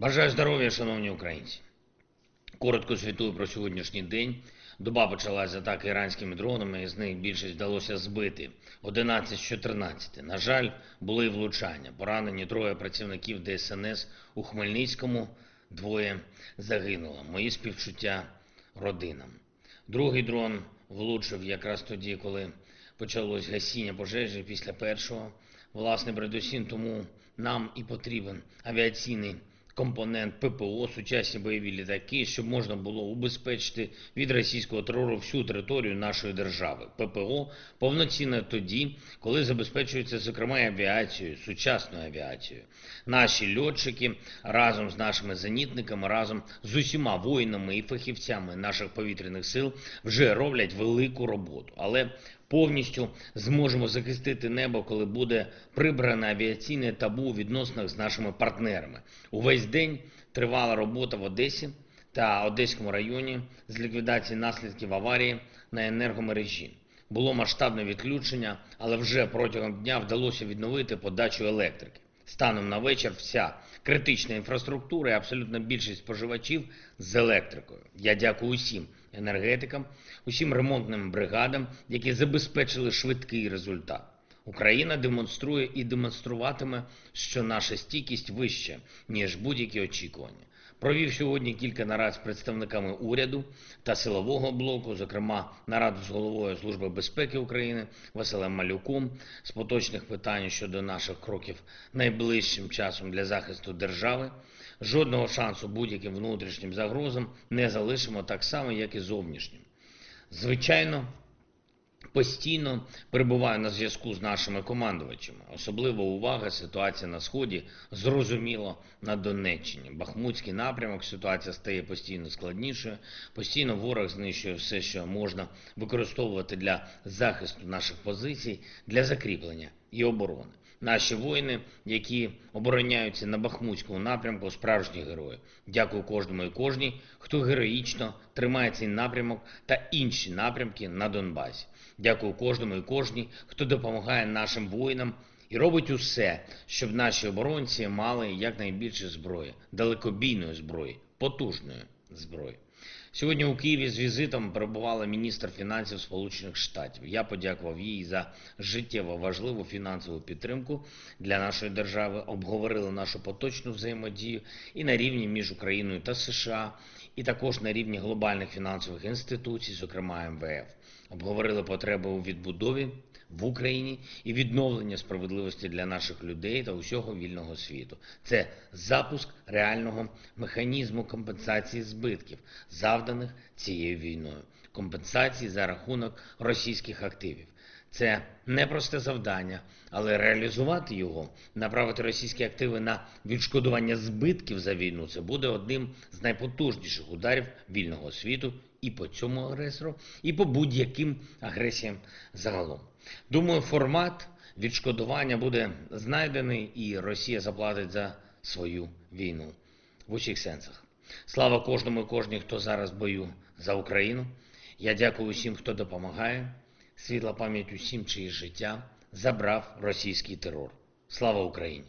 Бажаю здоров'я, шановні українці. Коротко звітую про сьогоднішній день. Доба почалась з атаки іранськими дронами, з них більшість вдалося збити. 11 з 14. На жаль, були і влучання. Поранені троє працівників ДСНС у Хмельницькому, двоє загинуло. Мої співчуття родинам. Другий дрон влучив якраз тоді, коли почалось гасіння пожежі після першого. Власне, передусім тому нам і потрібен авіаційний компонент ППО, сучасні бойові літаки, щоб можна було убезпечити від російського терору всю територію нашої держави. ППО повноцінне тоді, коли забезпечується зокрема авіацією, сучасною авіацією. Наші льотчики разом з нашими зенітниками, разом з усіма воїнами і фахівцями наших повітряних сил вже роблять велику роботу. Але повністю зможемо захистити небо, коли буде прибране авіаційне табу у відносинах з нашими партнерами. Увесь день тривала робота в Одесі та Одеському районі з ліквідації наслідків аварії на енергомережі. Було масштабне відключення, але вже протягом дня вдалося відновити подачу електрики. Станом на вечір вся критична інфраструктура і абсолютна більшість споживачів з електрикою. Я дякую усім енергетикам, усім ремонтним бригадам, які забезпечили швидкий результат. Україна демонструє і демонструватиме, що наша стійкість вища, ніж будь-які очікування. Провів сьогодні кілька нарад з представниками уряду та силового блоку, зокрема нараду з головою Служби безпеки України Василем Малюком з поточних питань щодо наших кроків найближчим часом для захисту держави. Жодного шансу будь-яким внутрішнім загрозам не залишимо так само, як і зовнішнім. Звичайно, постійно перебуваю на зв'язку з нашими командувачами. Особлива увага ситуація на сході зрозуміло на Донеччині. Бахмутський напрямок ситуація стає постійно складнішою. Постійно ворог знищує все, що можна використовувати для захисту наших позицій, для закріплення і оборони. Наші воїни, які обороняються на Бахмутському напрямку, справжні герої. Дякую кожному і кожній, хто героїчно тримає цей напрямок та інші напрямки на Донбасі. Дякую кожному і кожній, хто допомагає нашим воїнам і робить усе, щоб наші оборонці мали якнайбільше зброї, далекобійної зброї, потужної зброї. Сьогодні у Києві з візитом перебувала міністр фінансів Сполучених Штатів. Я подякував їй за життєво важливу фінансову підтримку для нашої держави. Обговорили нашу поточну взаємодію і на рівні між Україною та США, і також на рівні глобальних фінансових інституцій, зокрема МВФ. Обговорили потреби у відбудові в Україні і відновлення справедливості для наших людей та усього вільного світу. Це запуск реального механізму компенсації збитків, завданих цією війною, компенсації за рахунок російських активів. Це непросте завдання, але реалізувати його, направити російські активи на відшкодування збитків за війну, це буде одним з найпотужніших ударів вільного світу і по цьому агресору, і по будь-яким агресіям загалом. Думаю, формат відшкодування буде знайдений, і Росія заплатить за свою війну в усіх сенсах. Слава кожному і кожній, хто зараз в бою за Україну. Я дякую усім, хто допомагає. Світла пам'ять усім, чиї життя забрав російський терор. Слава Україні!